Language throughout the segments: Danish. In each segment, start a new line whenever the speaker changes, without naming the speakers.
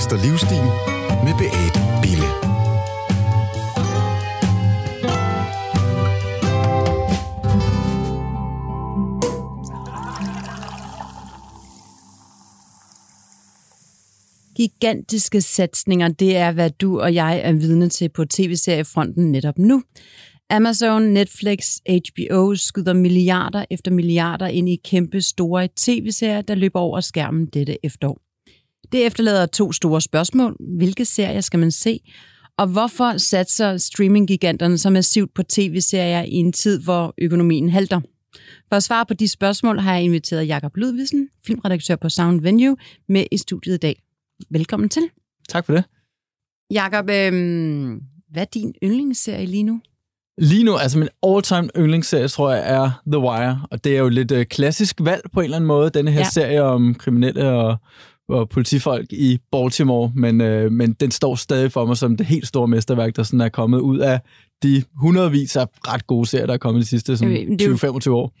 Mester Livsstil med Beate Bille.
Gigantiske satsninger, det er, hvad du og jeg er vidne til på tv-seriefronten netop nu. Amazon, Netflix, HBO skyder milliarder efter milliarder ind i kæmpe store tv-serier, der løber over skærmen dette efterår. Det efterlader to store spørgsmål. Hvilke serier skal man se? Og hvorfor satser streaminggiganterne så massivt på tv-serier i en tid, hvor økonomien halter? For at svare på de spørgsmål har jeg inviteret Jakob Ludvigsen, filmredaktør på Sound Venue, med i studiet i dag. Velkommen til.
Tak for det.
Jakob, øhm, hvad er din yndlingsserie lige nu?
Lige nu, altså min all-time yndlingsserie, tror jeg, er The Wire. Og det er jo lidt uh, klassisk valg på en eller anden måde, denne her ja. serie om kriminelle og, og politifolk i Baltimore. Men, uh, men den står stadig for mig som det helt store mesterværk, der sådan er kommet ud af de hundredvis af ret gode serier, der er kommet de sidste 20-25 år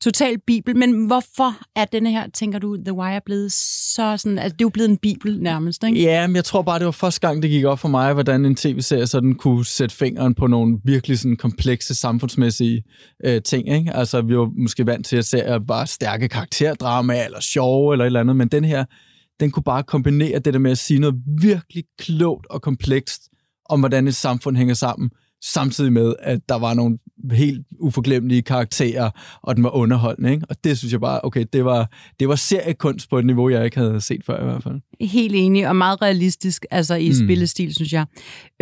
total bibel, men hvorfor er denne her, tænker du, The Wire blevet så sådan, altså det er jo blevet en bibel nærmest, ikke?
Ja, men jeg tror bare, det var første gang, det gik op for mig, hvordan en tv-serie sådan kunne sætte fingeren på nogle virkelig sådan komplekse samfundsmæssige øh, ting, ikke? Altså, vi var måske vant til at se bare stærke karakterdrama, eller sjove, eller et eller andet, men den her, den kunne bare kombinere det der med at sige noget virkelig klogt og komplekst om, hvordan et samfund hænger sammen, samtidig med, at der var nogle helt uforglemmelige karakterer, og den var underholdende. Ikke? Og det synes jeg bare, okay, det var, det var seriekunst på et niveau, jeg ikke havde set før i hvert fald.
Helt enig, og meget realistisk, altså i mm. spillestil, synes jeg.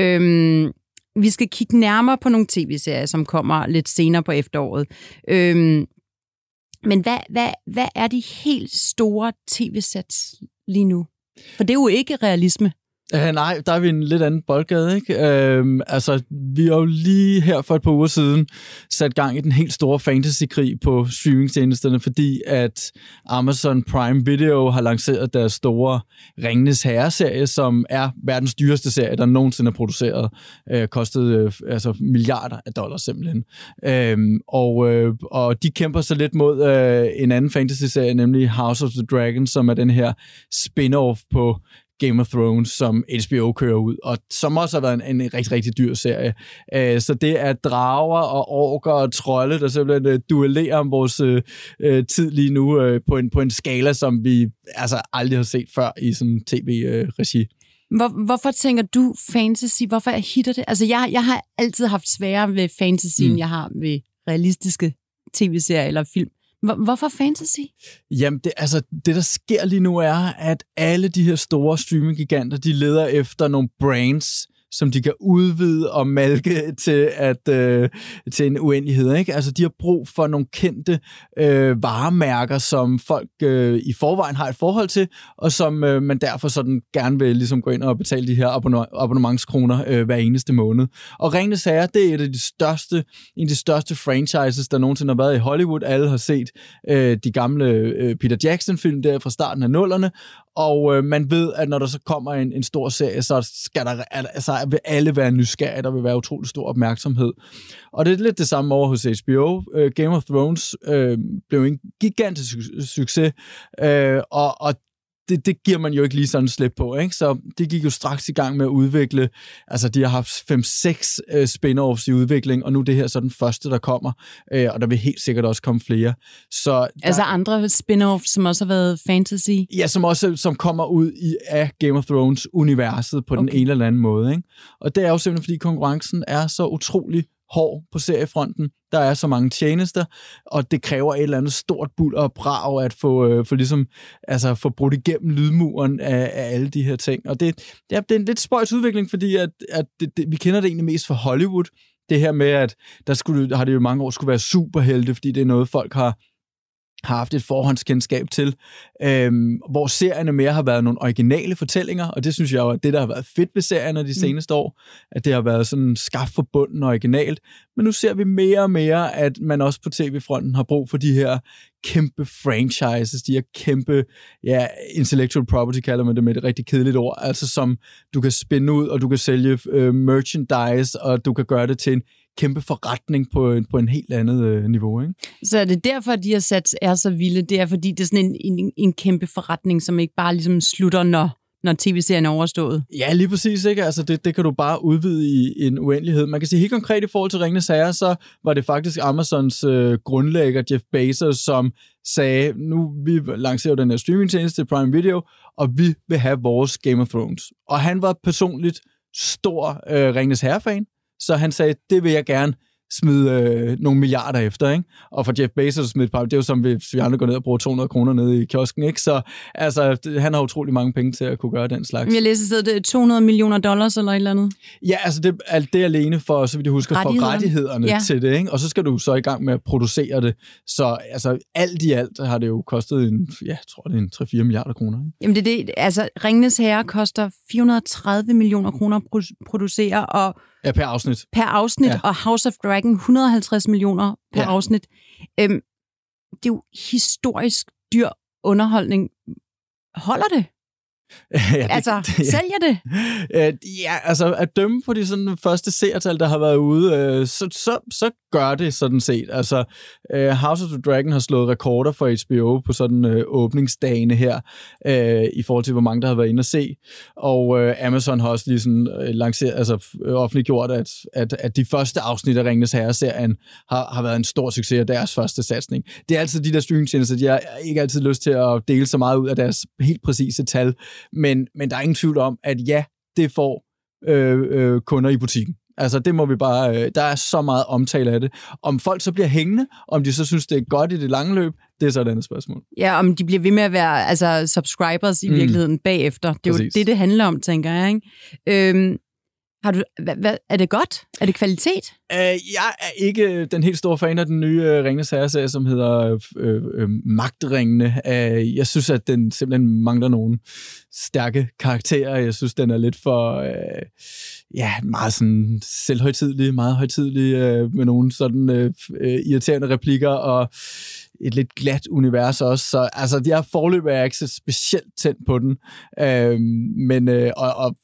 Øhm, vi skal kigge nærmere på nogle tv-serier, som kommer lidt senere på efteråret. Øhm, men hvad, hvad, hvad er de helt store tv-sets lige nu? For det er jo ikke realisme.
Uh, nej, der er vi en lidt anden boldgade, ikke? Uh, altså, vi har jo lige her for et par uger siden sat gang i den helt store fantasy-krig på streamingtjenesterne, fordi at Amazon Prime Video har lanceret deres store Ringnes Herre-serie, som er verdens dyreste serie, der nogensinde er produceret. Uh, kostede uh, altså milliarder af dollars simpelthen. Uh, og, uh, og de kæmper så lidt mod uh, en anden fantasy-serie, nemlig House of the Dragon, som er den her spin-off på Game of Thrones, som HBO kører ud, og som også har været en, en rigtig, rigtig dyr serie. Uh, så det er drager og orker og trolde, der simpelthen uh, duellerer om vores uh, tid lige nu uh, på, en, på en skala, som vi altså aldrig har set før i sådan tv-regi.
Uh, Hvor, hvorfor tænker du fantasy? Hvorfor er hitter det? Altså, jeg, jeg har altid haft sværere ved fantasy, mm. end jeg har ved realistiske tv-serier eller film. Hvorfor fantasy?
Jamen, det, altså, det der sker lige nu er, at alle de her store streaming-giganter, de leder efter nogle brands, som de kan udvide og malke til, at, øh, til en uendelighed. Ikke? Altså, de har brug for nogle kendte øh, varemærker, som folk øh, i forvejen har et forhold til, og som øh, man derfor sådan gerne vil ligesom gå ind og betale de her abonne- abonnementskroner øh, hver eneste måned. Og Ringende Sager, det er et af de største, en af de største franchises, der nogensinde har været i Hollywood. Alle har set øh, de gamle øh, Peter Jackson-film der fra starten af nullerne, og øh, man ved, at når der så kommer en, en stor serie, så skal der, altså, vil alle være nysgerrige, der vil være utrolig stor opmærksomhed. Og det er lidt det samme over hos HBO. Øh, Game of Thrones øh, blev en gigantisk succes, øh, og, og det, det giver man jo ikke lige sådan slip på, ikke? Så det gik jo straks i gang med at udvikle, altså de har haft 5-6 uh, spin-offs i udvikling, og nu det her så den første, der kommer, uh, og der vil helt sikkert også komme flere. Så
altså der, andre spin-offs, som også har været fantasy?
Ja, som også som kommer ud i af Game of Thrones-universet på okay. den ene eller anden måde, ikke? Og det er jo simpelthen, fordi konkurrencen er så utrolig hård på seriefronten. Der er så mange tjenester, og det kræver et eller andet stort bull og brag at få, øh, få, ligesom, altså, få brudt igennem lydmuren af, af alle de her ting. Og det, ja, det er en lidt spøjs udvikling, fordi at, at det, det, vi kender det egentlig mest fra Hollywood. Det her med, at der skulle, har det jo mange år skulle være superhelte, fordi det er noget, folk har har haft et forhåndskendskab til, øhm, hvor serierne mere har været nogle originale fortællinger, og det synes jeg jo er det, der har været fedt ved serierne de mm. seneste mm. år, at det har været sådan skabt forbundet og originalt, men nu ser vi mere og mere, at man også på tv-fronten har brug for de her kæmpe franchises, de her kæmpe, ja, intellectual property kalder man det med et rigtig kedeligt ord, altså som du kan spænde ud, og du kan sælge øh, merchandise, og du kan gøre det til en kæmpe forretning på, en, på en helt andet øh, niveau. Ikke?
Så er det derfor, at de her sats er så vilde? Det er fordi, det er sådan en, en, en kæmpe forretning, som ikke bare ligesom slutter, når, når tv-serien er overstået.
Ja, lige præcis. Ikke? Altså, det, det kan du bare udvide i en uendelighed. Man kan sige helt konkret i forhold til Ringende Sager, så var det faktisk Amazons øh, grundlægger, Jeff Bezos, som sagde, nu vi lancerer den her streamingtjeneste Prime Video, og vi vil have vores Game of Thrones. Og han var personligt stor øh, Ringnes Herre-fan, så han sagde, det vil jeg gerne smide øh, nogle milliarder efter, ikke? Og for Jeff Bezos at smide et par, det er jo som, hvis vi andre går ned og bruger 200 kroner nede i kiosken, ikke? Så altså, han har utrolig mange penge til at kunne gøre den slags.
Jeg læser, at det er 200 millioner dollars eller et eller andet.
Ja, altså det, alt det alene for, så vidt jeg husker, for rettighederne ja. til det, ikke? Og så skal du så i gang med at producere det. Så altså, alt i alt har det jo kostet en, ja, jeg tror det er en 3-4 milliarder kroner, ikke?
Jamen det er det, altså Ringnes Herre koster 430 millioner kroner at producere, og
Ja, per afsnit.
Per afsnit, ja. og House of Dragon 150 millioner per ja. afsnit. Øhm, det er jo historisk dyr underholdning. Holder det? ja, det, altså, det, ja. sælger det?
ja, altså at dømme på de sådan første seertal, der har været ude, øh, så, så, så gør det sådan set. Altså, øh, House of the Dragon har slået rekorder for HBO på sådan øh, åbningsdagene her, øh, i forhold til, hvor mange der har været inde at se. Og øh, Amazon har også lige sådan øh, lanceret, altså øh, offentliggjort, at, at, at de første afsnit af Ringens Herre-serien har, har været en stor succes af deres første satsning. Det er altid de der streamingtjenester, de har ikke altid lyst til at dele så meget ud af deres helt præcise tal, men, men der er ingen tvivl om, at ja, det får øh, øh, kunder i butikken. Altså, det må vi bare... Øh, der er så meget omtale af det. Om folk så bliver hængende, om de så synes, det er godt i det lange løb, det er så et andet spørgsmål.
Ja, om de bliver ved med at være altså, subscribers i mm. virkeligheden bagefter. Det er Præcis. jo det, det handler om, tænker jeg. Ikke? Øhm, har du, hvad, hvad, er det godt? Er det kvalitet?
Uh, jeg er ikke den helt store fan af den nye øh, uh, Ringnes Herre-serie, som hedder uh, uh, Magtringene. Uh, jeg synes, at den simpelthen mangler nogle stærke karakterer. Jeg synes, den er lidt for... Uh, ja, meget sådan selvhøjtidlig, meget højtidlig, uh, med nogle sådan uh, irriterende replikker, og et lidt glat univers også, så altså, de her forløb er ikke så specielt tændt på den, øh, men øh, og, og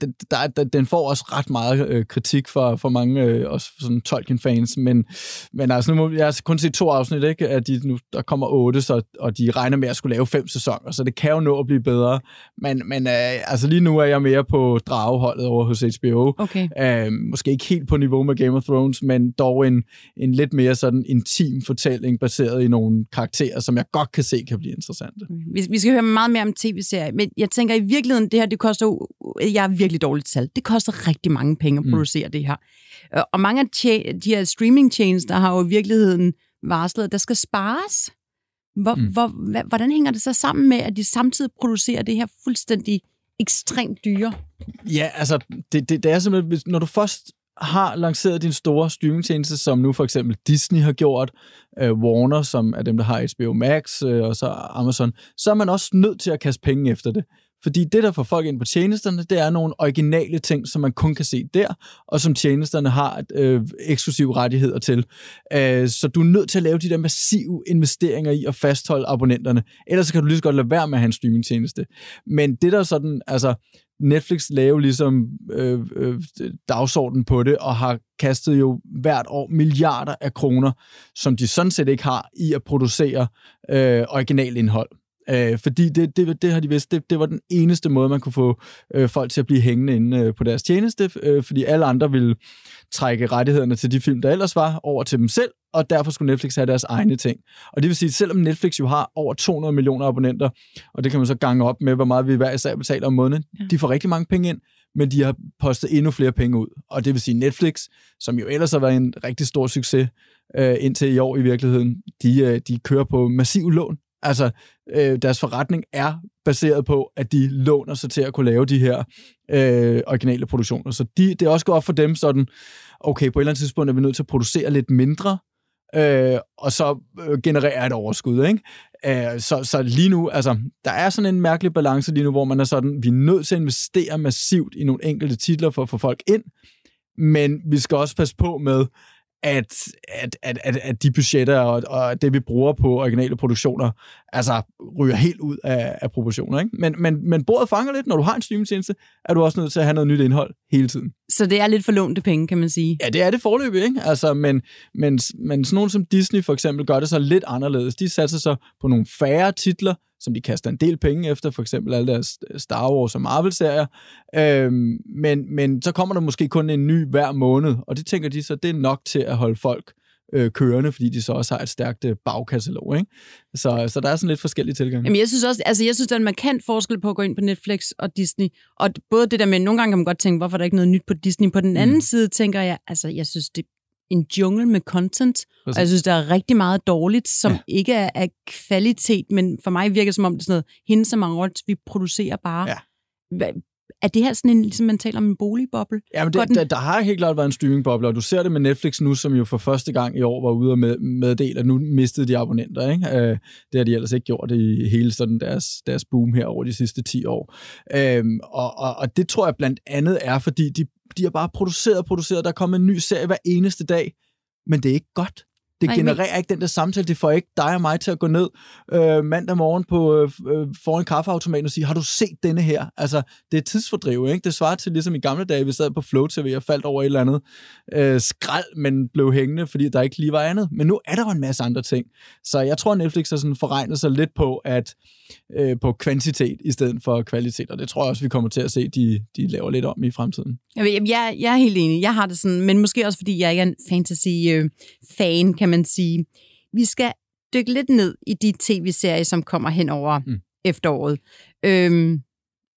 den, der, den får også ret meget øh, kritik for, for mange, øh, også sådan Tolkien-fans, men, men altså, nu må jeg har kun set to afsnit, ikke? At de, nu, der kommer otte, så, og de regner med at skulle lave fem sæsoner, så det kan jo nå at blive bedre, men, men øh, altså lige nu er jeg mere på drageholdet over hos HBO.
Okay.
Øh, måske ikke helt på niveau med Game of Thrones, men dog en, en lidt mere sådan intim fortælling, baseret i nogle karakterer, som jeg godt kan se kan blive interessante.
Vi, vi skal høre meget mere om tv-serier, men jeg tænker i virkeligheden, det her, det koster jeg er virkelig dårligt tal. Det koster rigtig mange penge at mm. producere mm. det her. Øh, og mange af de her streaming chains, der har jo i virkeligheden varslet, at der skal spares. Hvor, mm. hvor, hvordan hænger det så sammen med, at de samtidig producerer det her fuldstændig ekstremt dyre?
Ja, altså, det, det, det er simpelthen, når du først har lanceret din store streamingtjeneste, som nu for eksempel Disney har gjort, øh, Warner, som er dem, der har HBO Max, øh, og så Amazon, så er man også nødt til at kaste penge efter det. Fordi det, der får folk ind på tjenesterne, det er nogle originale ting, som man kun kan se der, og som tjenesterne har øh, eksklusive rettigheder til. Øh, så du er nødt til at lave de der massive investeringer i at fastholde abonnenterne. Ellers kan du lige så godt lade være med at have en streamingtjeneste. Men det der sådan, altså, Netflix lave ligesom øh, øh, dagsordenen på det, og har kastet jo hvert år milliarder af kroner, som de sådan set ikke har i at producere øh, originalindhold. Øh, fordi det, det, det har de vidst, det, det var den eneste måde, man kunne få øh, folk til at blive hængende inde øh, på deres tjeneste, øh, fordi alle andre ville trække rettighederne til de film, der ellers var, over til dem selv, og derfor skulle Netflix have deres egne ting. Og det vil sige, at selvom Netflix jo har over 200 millioner abonnenter, og det kan man så gange op med, hvor meget vi hver især betaler om måneden, ja. de får rigtig mange penge ind, men de har postet endnu flere penge ud. Og det vil sige, Netflix, som jo ellers har været en rigtig stor succes øh, indtil i år i virkeligheden, de, øh, de kører på massiv lån Altså, øh, deres forretning er baseret på, at de låner sig til at kunne lave de her øh, originale produktioner. Så de, det er også gået op for dem sådan, okay, på et eller andet tidspunkt er vi nødt til at producere lidt mindre, øh, og så øh, generere et overskud, ikke? Øh, så, så lige nu, altså, der er sådan en mærkelig balance lige nu, hvor man er sådan, vi er nødt til at investere massivt i nogle enkelte titler for at få folk ind, men vi skal også passe på med, at, at, at, at, at de budgetter og, og det, vi bruger på originale produktioner, altså ryger helt ud af, af proportioner. Ikke? Men, men, men bordet fanger lidt, når du har en streamingtjeneste, er du også nødt til at have noget nyt indhold hele tiden.
Så det er lidt for lånte penge, kan man sige?
Ja, det er det forløbig, ikke? Altså, men, men, men sådan nogen som Disney for eksempel gør det så lidt anderledes. De satser så på nogle færre titler, som de kaster en del penge efter, for eksempel alle deres Star Wars og Marvel-serier. Øhm, men, men så kommer der måske kun en ny hver måned, og det tænker de så, det er nok til at holde folk øh, kørende, fordi de så også har et stærkt øh, bagkatalog. Ikke? Så, så der er sådan lidt forskellige tilgange.
Jamen, jeg synes også, altså jeg synes, der er en markant forskel på at gå ind på Netflix og Disney. Og både det der med, nogle gange kan man godt tænke, hvorfor er der ikke noget nyt på Disney? På den anden mm. side tænker jeg, altså jeg synes, det en jungle med content, Præcis. og jeg synes, der er rigtig meget dårligt, som ja. ikke er af kvalitet, men for mig virker det som om, det er sådan noget, hende som Maurits, vi producerer bare. Ja. Er det her sådan en, ligesom man taler om en boligboble?
Ja, men det, der, der har helt klart været en streamingboble, og du ser det med Netflix nu, som jo for første gang i år var ude og med, meddele, at nu mistede de abonnenter. Ikke? Øh, det har de ellers ikke gjort i hele sådan deres, deres boom her over de sidste 10 år. Øh, og, og, og det tror jeg blandt andet er, fordi de, de har bare produceret og produceret. Der er kommet en ny serie hver eneste dag, men det er ikke godt. Det Nej, genererer men... ikke den der samtale. Det får ikke dig og mig til at gå ned øh, mandag morgen på, øh, øh foran kaffeautomaten og sige, har du set denne her? Altså, det er tidsfordriv, ikke? Det svarer til ligesom i gamle dage, vi sad på Flow TV og faldt over et eller andet øh, skrald, men blev hængende, fordi der ikke lige var andet. Men nu er der jo en masse andre ting. Så jeg tror, Netflix har sådan forregnet sig lidt på, at øh, på kvantitet i stedet for kvalitet, og det tror jeg også, vi kommer til at se, de, de laver lidt om i fremtiden.
Jeg, jeg, jeg er helt enig. Jeg har det sådan, men måske også, fordi jeg ikke er en fantasy-fan, øh, kan man sige. Vi skal dykke lidt ned i de tv-serier, som kommer hen over mm. efteråret. Øhm,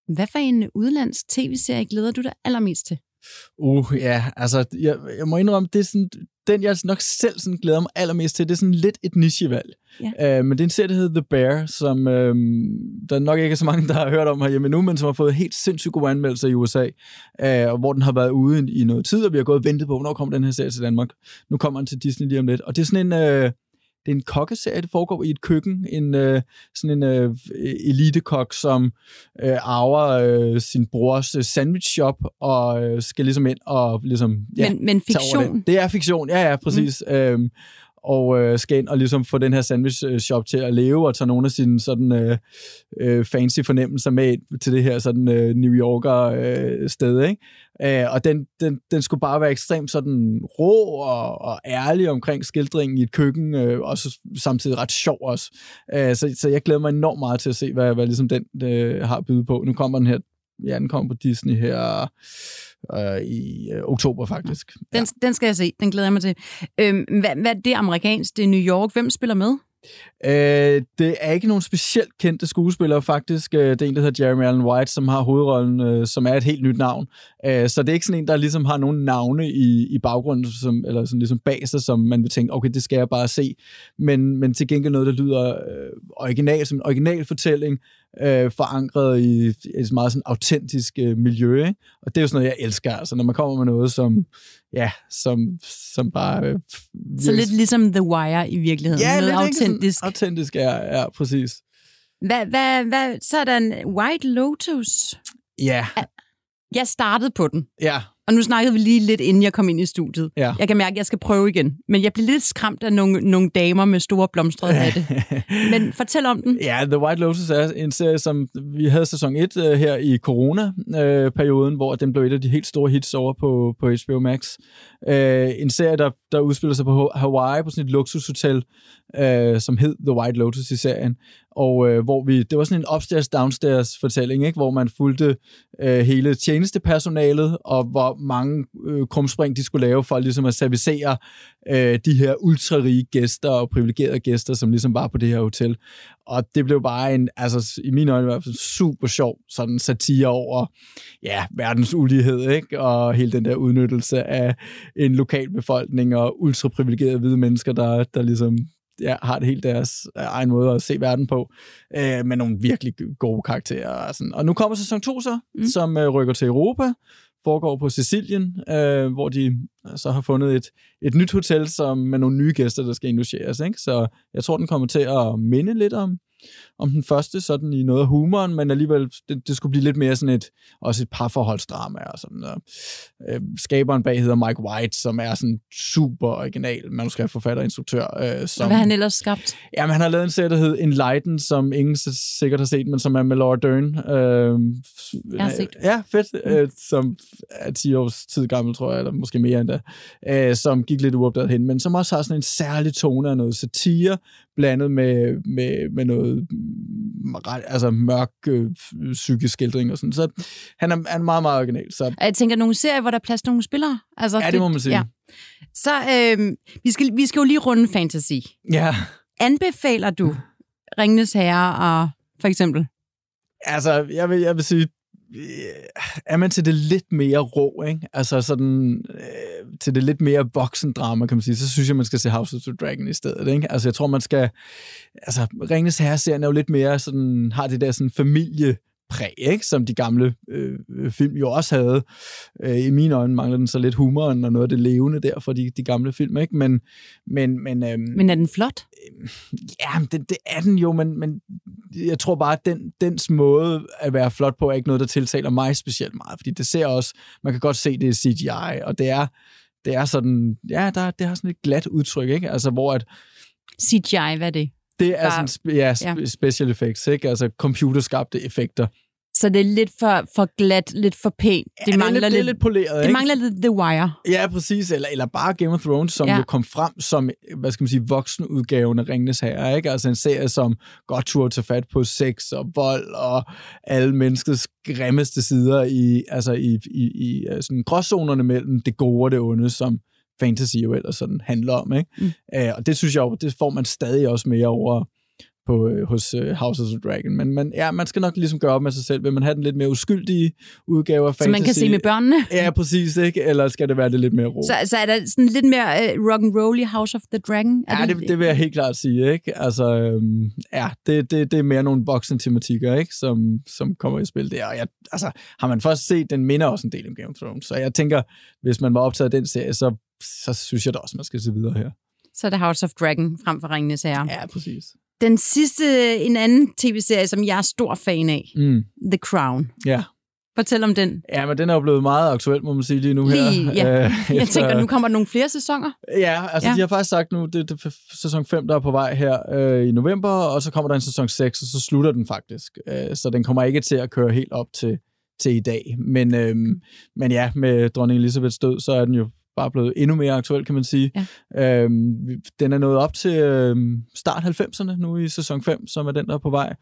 hvad for en udlandsk tv-serie glæder du dig allermest til?
Uh, ja, altså, jeg, jeg må indrømme, det er sådan, den, jeg nok selv sådan glæder mig allermest til, det er sådan lidt et nichevalg. Ja. Uh, men det er en serie, der hedder The Bear, som uh, der nok ikke er så mange, der har hørt om herhjemme nu, men som har fået helt sindssygt gode anmeldelser i USA, uh, og hvor den har været ude i noget tid, og vi har gået og ventet på, hvornår kommer den her serie til Danmark. Nu kommer den til Disney lige om lidt. Og det er sådan en... Uh, det er en kokkeserie, det foregår i et køkken. En, øh, sådan en øh, elitekok, som øh, arver øh, sin brors øh, sandwich shop og øh, skal ligesom ind og ligesom,
ja, men, men fiktion?
Det. det er fiktion, ja, ja, præcis. Mm. Øhm, og øh, skal ind og ligesom få den her sandwich øh, shop til at leve, og tage nogle af sine sådan øh, øh, fancy fornemmelser med til det her sådan øh, New Yorker øh, sted, ikke? Øh, og den, den, den skulle bare være ekstremt sådan rå og, og ærlig omkring skildringen i et køkken, øh, og så samtidig ret sjov også. Øh, så, så jeg glæder mig enormt meget til at se, hvad, hvad ligesom den øh, har at byde på. Nu kommer den her, ja, den kommer på Disney her øh, i øh, oktober faktisk.
Den, ja. den skal jeg se, den glæder jeg mig til. Øh, hvad, hvad det er amerikansk, det er New York. Hvem spiller med?
Øh, det er ikke nogen specielt kendte skuespillere, faktisk. Øh, det er en, der hedder Jeremy Allen White, som har hovedrollen, øh, som er et helt nyt navn. Øh, så det er ikke sådan en, der ligesom har nogen navne i, i baggrunden, som, eller sådan ligesom bag sig, som man vil tænke, okay, det skal jeg bare se. Men, men til gengæld noget, der lyder øh, original, som en original fortælling, øh, forankret i et meget sådan autentisk øh, miljø. Ikke? Og det er jo sådan noget, jeg elsker. Altså, når man kommer med noget, som, ja, som, som bare... Øh,
så lidt ligesom The Wire i virkeligheden.
Ja,
noget
lidt autentisk. Sådan, autentisk, ja, ja, præcis.
Hvad, hvad, hvad, så er der en White Lotus.
Ja.
Jeg startede på den.
Ja.
Og nu snakkede vi lige lidt, inden jeg kom ind i studiet.
Ja.
Jeg kan mærke, at jeg skal prøve igen. Men jeg blev lidt skræmt af nogle, nogle damer med store blomstrede hatte. Men fortæl om den.
Ja, The White Lotus er en serie, som vi havde sæson 1 uh, øh, her i corona-perioden, uh, hvor den blev et af de helt store hits over på, på HBO Max. Uh, en serie, der, der udspiller sig på Hawaii på sådan et luksushotel, øh, som hed The White Lotus i serien og øh, hvor vi, det var sådan en upstairs-downstairs fortælling, ikke? hvor man fulgte øh, hele tjenestepersonalet, og hvor mange øh, krumspring de skulle lave for ligesom at servicere øh, de her ultrarige gæster og privilegerede gæster, som ligesom var på det her hotel. Og det blev bare en, altså i mine øjne, var super sjov sådan satire over ja, verdens ulighed, ikke? og hele den der udnyttelse af en lokal befolkning og ultraprivilegerede hvide mennesker, der, der ligesom ja, har det helt deres øh, egen måde at se verden på, øh, med nogle virkelig gode karakterer. Og, sådan. og nu kommer sæson 2 så, mm. som øh, rykker til Europa, foregår på Sicilien, øh, hvor de så har fundet et, et nyt hotel som med nogle nye gæster, der skal induceres. Ikke? Så jeg tror, den kommer til at minde lidt om, om den første, sådan i noget af humoren, men alligevel, det, det skulle blive lidt mere sådan et, også et parforholdsdrama og sådan noget. Øh, skaberen bag hedder Mike White, som er sådan super original manuskriptforfatter og instruktør. Øh, som,
Hvad har han ellers skabt?
Jamen, han har lavet en serie, der hedder Enlighten, som ingen sikkert har set, men som er med Laura Dern. Øh,
jeg har set.
Ja, fedt. Mm. Øh, som er 10 års tid gammel, tror jeg, eller måske mere end det. Øh, som gik lidt uopdaget hen, men som også har sådan en særlig tone af noget satire, blandet med, med, med noget altså mørk øh, psykisk skildring og sådan. Så han er, er meget, meget original. Så,
Jeg tænker, nogle serier, hvor der er plads til nogle spillere. Altså,
ja, det må man sige.
Ja. Så øh, vi, skal, vi skal jo lige runde fantasy.
ja.
Anbefaler du Ringenes Herre og for eksempel?
Altså, jeg vil, jeg vil sige, er man til det lidt mere rå, ikke? altså sådan, øh, til det lidt mere voksendrama, kan man sige, så synes jeg, man skal se House of the Dragon i stedet. Ikke? Altså, jeg tror, man skal... Altså, Ringens Herre-serien er jo lidt mere sådan, har det der sådan familie præg, ikke? som de gamle øh, film jo også havde. Øh, I mine øjne mangler den så lidt humoren og noget af det levende der for de, de gamle film, ikke? Men, men, men, øhm,
Men er den flot?
Ja, men det, det er den jo, men, men jeg tror bare, at den, dens måde at være flot på, er ikke noget, der tiltaler mig specielt meget, fordi det ser også, man kan godt se, det er CGI, og det er, det er sådan, ja, der, det har sådan et glat udtryk, ikke? Altså, hvor at,
CGI, hvad er det?
Det er
Bare-
sådan, ja, special effects, ikke? Altså computerskabte effekter.
Så det er lidt for, for glat, lidt for pænt. Det,
ja,
mangler
det er lidt, er lidt poleret,
det
ikke?
mangler lidt The Wire.
Ja, præcis. Eller, eller bare Game of Thrones, som
Ja.
jo kom frem som, hvad skal man sige, voksenudgaven af Ringenes Herre, ikke? Altså en serie, som godt turde tage fat på sex og vold og alle menneskets grimmeste sider i, altså i, i, i øh, sådan gråzonerne mellem det gode og det onde, som fantasy jo ellers sådan handler om, ikke?
Mm.
Uh, og det synes jeg jo, det får man stadig også mere over på, øh, hos øh, House of the Dragon. Men man, ja, man skal nok ligesom gøre op med sig selv. Vil man have den lidt mere uskyldige udgave af fantasy?
Så man kan se med børnene.
Ja, præcis, ikke? Eller skal det være det lidt mere ro?
Så, så er der sådan lidt mere uh, rock and roll i House of the Dragon? Er
Ja, det, det vil jeg helt klart sige, ikke? Altså, øhm, ja, det, det, det er mere nogle voksen-tematikker, ikke? Som, som kommer i spil der. Og jeg, altså, har man først set, den minder også en del om Game of Thrones. Så jeg tænker, hvis man var optaget af den serie, så, så synes jeg da også, man skal se videre her.
Så er det House of Dragon frem for Ringenes Herre.
Ja, præcis.
Den sidste, en anden tv-serie, som jeg er stor fan af,
Mm,
The Crown.
ja.
Fortæl om den.
ja, men den er jo blevet meget aktuel, må man sige lige nu her.
Lige, ja.
Øh,
Jeg
efter-
tænker, nu kommer der nogle flere sæsoner.
Ja, altså
Ja.
de har faktisk sagt nu, det, det er sæson 5, der er på vej her øh, i november, og så kommer der en sæson 6, og så slutter den faktisk. Øh, så den kommer ikke til at køre helt op til, til i dag. Men, øh, men ja, med dronning Elisabeths død, så er den jo bare blevet endnu mere aktuel, kan man sige.
Ja.
Øh, den er nået op til øh, start 90'erne nu i sæson 5, som er den, der er på vej.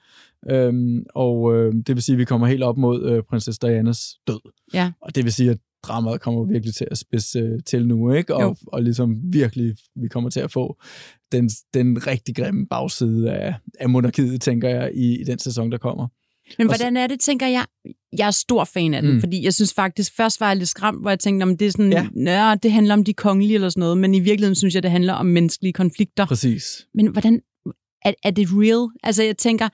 Øh, og øh, det vil sige, at vi kommer helt op mod øh, prinsesse Dianas død.
Ja.
Og det vil sige, at dramaet kommer virkelig til at spidse øh, til nu, ikke?
Jo.
Og, og ligesom virkelig, vi kommer til at få den, den rigtig grimme bagside af, af monarkiet, tænker jeg, i, i den sæson, der kommer.
Men hvordan er det, tænker jeg? Jeg er stor fan af den, mm. Fordi jeg synes faktisk, først var jeg lidt skræmt, hvor jeg tænkte, om det er sådan,
Ja.
ja. det handler om de kongelige eller sådan noget, men i virkeligheden synes jeg, det handler om menneskelige konflikter.
Præcis.
Men hvordan, er, er det real? Altså jeg tænker,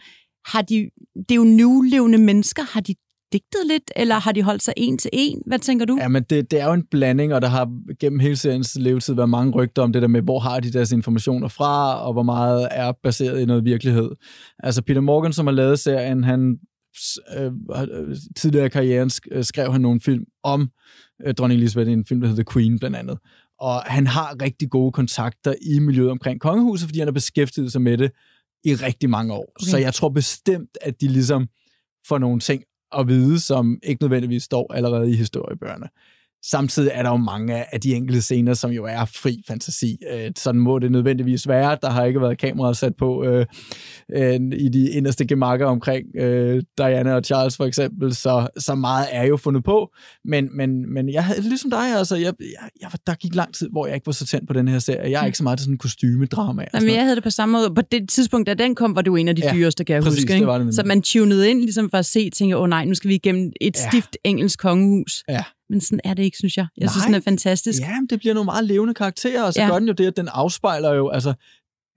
har de, det er jo nulevende mennesker, har de digtet lidt, eller har de holdt sig en til en? Hvad tænker du?
Ja, men det, det er jo en blanding, og der har gennem hele seriens levetid været mange rygter om det der med, hvor har de deres informationer fra, og hvor meget er baseret i noget virkelighed. Altså Peter Morgan, som har lavet serien, han øh, har- tidligere i karrieren øh, skrev han nogle film om øh, dronning Elizabeth, en film, der hedder The Queen blandt andet. Og han har rigtig gode kontakter i miljøet omkring kongehuset, fordi han har beskæftiget sig med det i rigtig mange år.
Okay.
Så jeg tror bestemt, at de ligesom får nogle ting at vide, som ikke nødvendigvis står allerede i historiebøgerne. Samtidig er der jo mange af de enkelte scener, som jo er fri fantasi. Øh, Sådan må det nødvendigvis være. Der har ikke været kameraer sat på øh, øh, i de inderste gemakker omkring øh, Diana og Charles for eksempel, så, så meget er jo fundet på. Men, men, men jeg havde ligesom dig, altså, jeg, jeg, jeg, der gik lang tid, hvor jeg ikke var så tændt på den her serie. Jeg er ikke så meget til sådan en kostymedrama. sådan
Jamen,
noget.
jeg havde det på samme måde. På det tidspunkt, da den kom, var det jo en af de
Ja,
dyreste, kan jeg
præcis,
huske.
det
Ikke?
var det nemlig.
så man tunede ind ligesom for at se, tænke, åh oh, nej, nu skal vi igennem et
Ja.
stift engelsk kongehus.
Ja.
Men sådan er det ikke, synes jeg. Jeg
Nej.
synes, den er fantastisk.
Ja, men det bliver nogle meget levende karakterer, og så
Ja.
gør den jo det, at den afspejler jo, altså,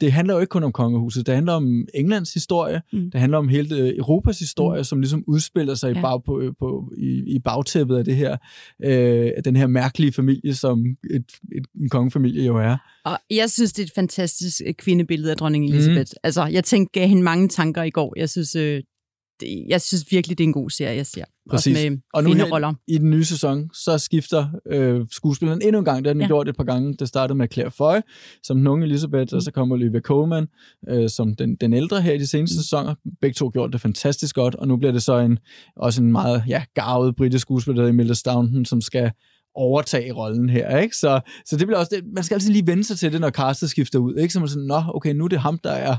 det handler jo ikke kun om kongehuset, det handler om Englands historie,
Mm.
det handler om hele øh, Europas historie, mm. som ligesom udspiller sig
Ja.
i, bag, på, på, i, i bagtæppet af det her, øh, den her mærkelige familie, som et, et, en kongefamilie jo er.
Og jeg synes, det er et fantastisk øh, kvindebillede af dronning Elisabeth. Mm. Altså, jeg tænkte, gav hende mange tanker i går. Jeg synes, øh, det, jeg synes virkelig, det er en god serie, jeg ser.
Præcis.
Også med
Og nu her-. I den nye sæson, så skifter øh, skuespilleren endnu en gang. Det har den
Ja.
ja. gjort et par gange. Det startede med Claire Foy, som den unge Elisabeth, mm. og så kommer Olivia Colman, øh, som den, den ældre her i de seneste mm. sæsoner. Begge to gjort det fantastisk godt, og nu bliver det så en, også en meget ja, garvet britisk skuespiller, der hedder Imelda Staunton, som skal overtage rollen her, ikke? Så, så det bliver også det, man skal altid lige vende sig til det, når castet skifter ud, ikke? Så man sådan, nå, okay, nu er det ham, der er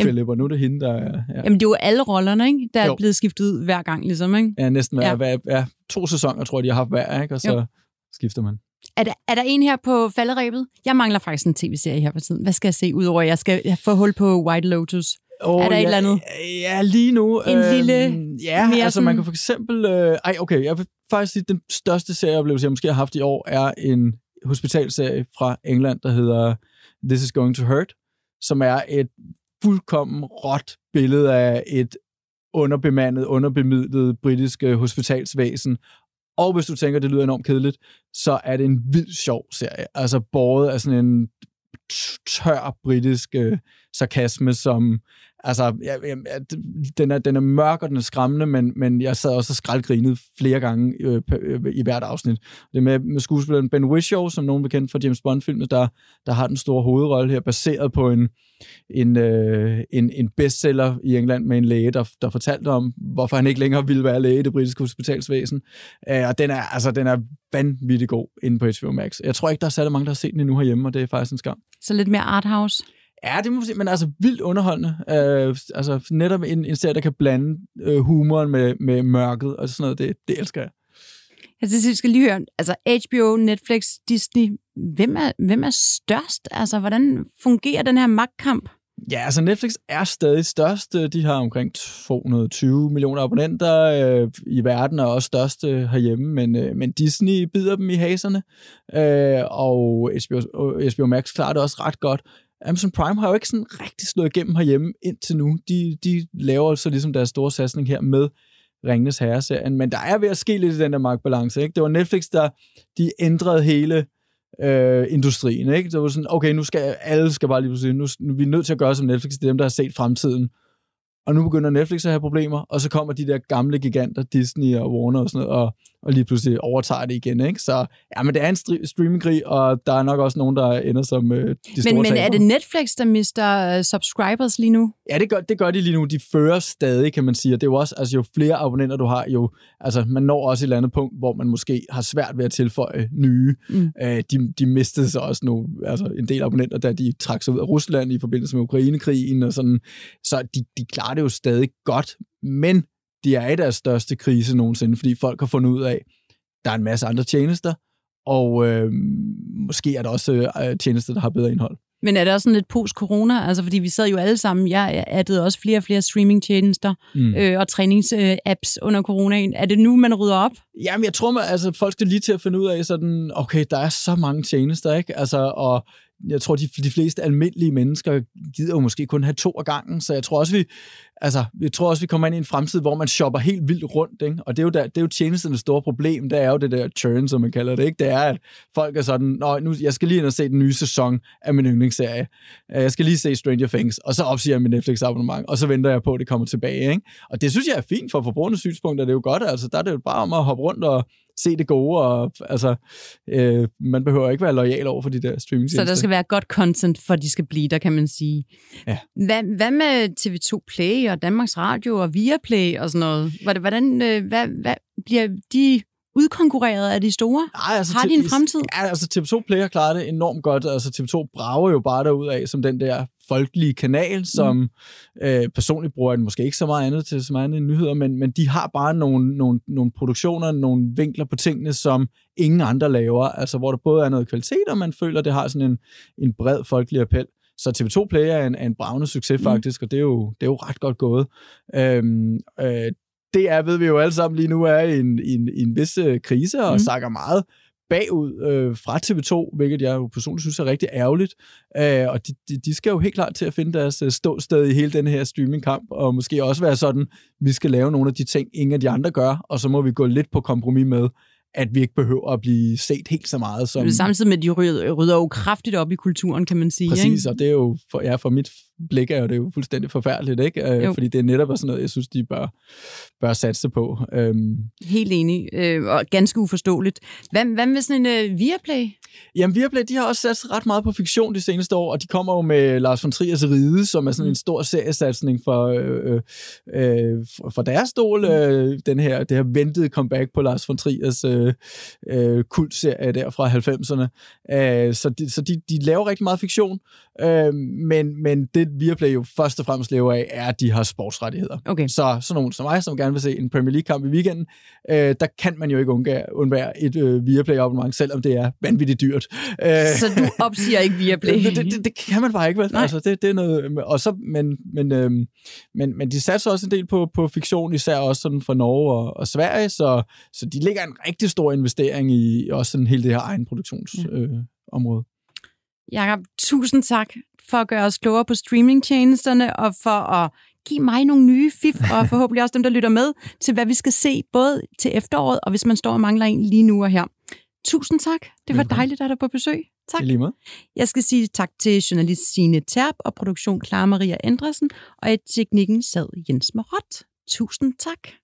Philip, og nu er det hende, der er... Ja.
Jamen, det er jo alle rollerne, ikke? Der er jo. blevet skiftet ud hver gang, ligesom, ikke?
Ja, næsten hver, ja. hver, hver to sæsoner, tror jeg, de har haft hver, ikke? Og så jo. skifter man.
Er der, er der en her på falderæbet? Jeg mangler faktisk en tv-serie her på tiden. Hvad skal jeg se, udover at jeg skal få hul på White Lotus? Oh, er der ja, et eller andet?
Ja, lige nu.
En øh, lille...
Ja, mere altså sådan... man kan for eksempel... Øh, ej, okay, jeg vil faktisk sige, at den største serieoplevelse, jeg måske har haft i år, er en hospitalserie fra England, der hedder This is Going to Hurt, som er et fuldkommen råt billede af et underbemandet, underbemidlet britisk hospitalsvæsen, og hvis du tænker, det lyder enormt kedeligt, så er det en vild sjov serie. Altså båret af sådan en tør britisk øh, sarkasme, som altså, ja, ja, den, er, den er mørk, og den er skræmmende, men, men jeg sad også og skraldgrinede flere gange øh, øh i hvert afsnit. Det er med, med skuespilleren Ben Whishaw, som nogen bekendt fra James Bond-filmen, der, der har den store hovedrolle her, baseret på en, en, øh, en, en bestseller i England med en læge, der, der fortalte om, hvorfor han ikke længere ville være læge i det britiske hospitalsvæsen. Øh, og den er, altså, den er vanvittig god inde på HBO Max. Jeg tror ikke, der er særlig mange, der har set den endnu herhjemme, og det er faktisk en skam.
Så lidt mere arthouse?
Ja, det må man sige, men altså vildt underholdende. Øh, altså netop en, en serie, der kan blande øh, humoren med, med mørket og sådan noget, det, det elsker jeg.
Altså, vi skal lige høre, altså HBO, Netflix, Disney, hvem er, hvem er størst? Altså, hvordan fungerer den her magtkamp?
Ja, altså Netflix er stadig størst. De har omkring 220 millioner abonnenter øh, i verden, og også størst øh, herhjemme, men, øh, men Disney bider dem i haserne, øh, og HBO, HBO Max klarer det også ret godt. Amazon Prime har jo ikke sådan rigtig slået igennem herhjemme indtil nu. De, de laver så ligesom deres store satsning her med Ringnes Herre-serien, men der er ved at ske lidt i den der magtbalance. Ikke? Det var Netflix, der de ændrede hele øh, industrien. Ikke? Det var sådan, okay, nu skal alle skal bare lige pludselig, nu, nu vi er nødt til at gøre som Netflix, det er dem, der har set fremtiden og nu begynder Netflix at have problemer, og så kommer de der gamle giganter, Disney og Warner og sådan noget, og, og lige pludselig overtager det igen. Ikke? Så ja, men det er en streamingkrig, og der er nok også nogen, der ender som øh, de store
Men, men er det Netflix, der mister uh, subscribers lige nu?
Ja, det gør, det gør de lige nu. De fører stadig, kan man sige. Og det er jo også, altså jo flere abonnenter du har, jo, altså man når også et eller andet punkt, hvor man måske har svært ved at tilføje nye. Mm. Øh, de, de mistede så også nu, altså en del abonnenter, da de trak sig ud af Rusland i forbindelse med Ukrainekrigen og sådan. Så de, de klarer det jo stadig godt, men de er i deres største krise nogensinde, fordi folk har fundet ud af, der er en masse andre tjenester, og øh, måske er der også øh, tjenester, der har bedre indhold.
Men er det også sådan lidt post-corona? Altså, fordi vi sad jo alle sammen, jeg addede også flere og flere streamingtjenester mm. øh, og træningsapps under coronaen. Er det nu, man rydder op?
Jamen, jeg tror, man, altså, folk skal lige til at finde ud af, sådan, okay, der er så mange tjenester, ikke? Altså, og jeg tror, de, de fleste almindelige mennesker gider jo måske kun have to af gangen, så jeg tror også, vi, altså, jeg tror også, vi kommer ind i en fremtid, hvor man shopper helt vildt rundt, ikke? og det er, jo der, det er jo tjenesternes store problem, det er jo det der churn, som man kalder det, ikke? det er, at folk er sådan, Nå, nu, jeg skal lige ind og se den nye sæson af min yndlingsserie, øh, jeg skal lige se Stranger Things, og så opsiger jeg min Netflix-abonnement, og så venter jeg på, at det kommer tilbage, ikke? og det synes jeg er fint for forbrugernes synspunkt, at det er jo godt, altså der er det jo bare om at hoppe rundt og se det gode, og altså, øh, man behøver ikke være lojal over for de der streaming
Så der skal være godt content, for de skal blive der, kan man sige. Ja. Hvad, hvad med TV2 Play og Danmarks Radio og Viaplay og sådan noget? Hvordan, øh, hvad, hvad bliver de udkonkurreret af de store?
Nej, altså,
har de en fremtid?
Ja, altså TV2 Play har klaret det enormt godt. Altså TV2 brager jo bare derud af som den der folkelige kanal, som mm. øh, personligt bruger den måske ikke så meget andet til så meget andet nyheder, men, men de har bare nogle, nogle, nogle produktioner, nogle vinkler på tingene, som ingen andre laver, altså hvor der både er noget kvalitet, og man føler, at det har sådan en, en bred folkelig appel. Så TV2 Play er en, en bravende succes mm. faktisk, og det er, jo, det er jo ret godt gået. Øhm, øh, det er, ved vi jo alle sammen lige nu, er i en, i en, i en vis øh, krise og mm. sakker meget bagud øh, fra TV2, hvilket jeg jo personligt synes er rigtig ærgerligt. Øh, og de, de, de skal jo helt klart til at finde deres øh, ståsted i hele den her streamingkamp, og måske også være sådan, vi skal lave nogle af de ting, ingen af de andre gør, og så må vi gå lidt på kompromis med, at vi ikke behøver at blive set helt så meget som...
Samtidig med, at de rydder, rydder jo kraftigt op i kulturen, kan man sige.
Præcis, ikke? og det er jo for, ja, for mit blik er jo det jo fuldstændig forfærdeligt, ikke? Øh, fordi det er netop sådan noget, jeg synes, de bør, bør satse på. Øhm,
Helt enig, øh, og ganske uforståeligt. Hvad, hvad med sådan en øh, Viaplay?
Jamen, Viaplay, de har også sat ret meget på fiktion de seneste år, og de kommer jo med Lars von Triers Ride, som er sådan en stor seriesatsning for, øh, øh, for, for deres stol. Øh, den her, det her ventede comeback på Lars von Triers øh, øh, kultserie der fra 90'erne. Øh, så de, så de, de laver rigtig meget fiktion, øh, men, men det Viaplay jo først og fremmest lever af, er, at de har sportsrettigheder.
Okay.
Så sådan nogen som mig, som gerne vil se en Premier League-kamp i weekenden, øh, der kan man jo ikke undgå, undvære et øh, Viaplay-abonnement, selvom det er vanvittigt dyrt. Øh,
Så du opsiger ikke Viaplay?
det, det, det, det kan man bare ikke, vel?
Nej.
Altså, det, det er noget, og så, men, men, øhm, men, men de satser også en del på, på fiktion, især også sådan fra Norge og, og Sverige, så, så de lægger en rigtig stor investering i også sådan hele det her egenproduktionsområde. Øh, område.
Jakob, tusind tak for at gøre os klogere på streamingtjenesterne og for at give mig nogle nye fif, og forhåbentlig også dem, der lytter med, til hvad vi skal se, både til efteråret, og hvis man står og mangler en lige nu og her. Tusind tak. Det var dejligt at have dig på besøg. Tak.
I lige måde.
Jeg skal sige tak til journalist Signe Terp og produktion Clara Maria Andresen, og i teknikken sad Jens Marot. Tusind tak.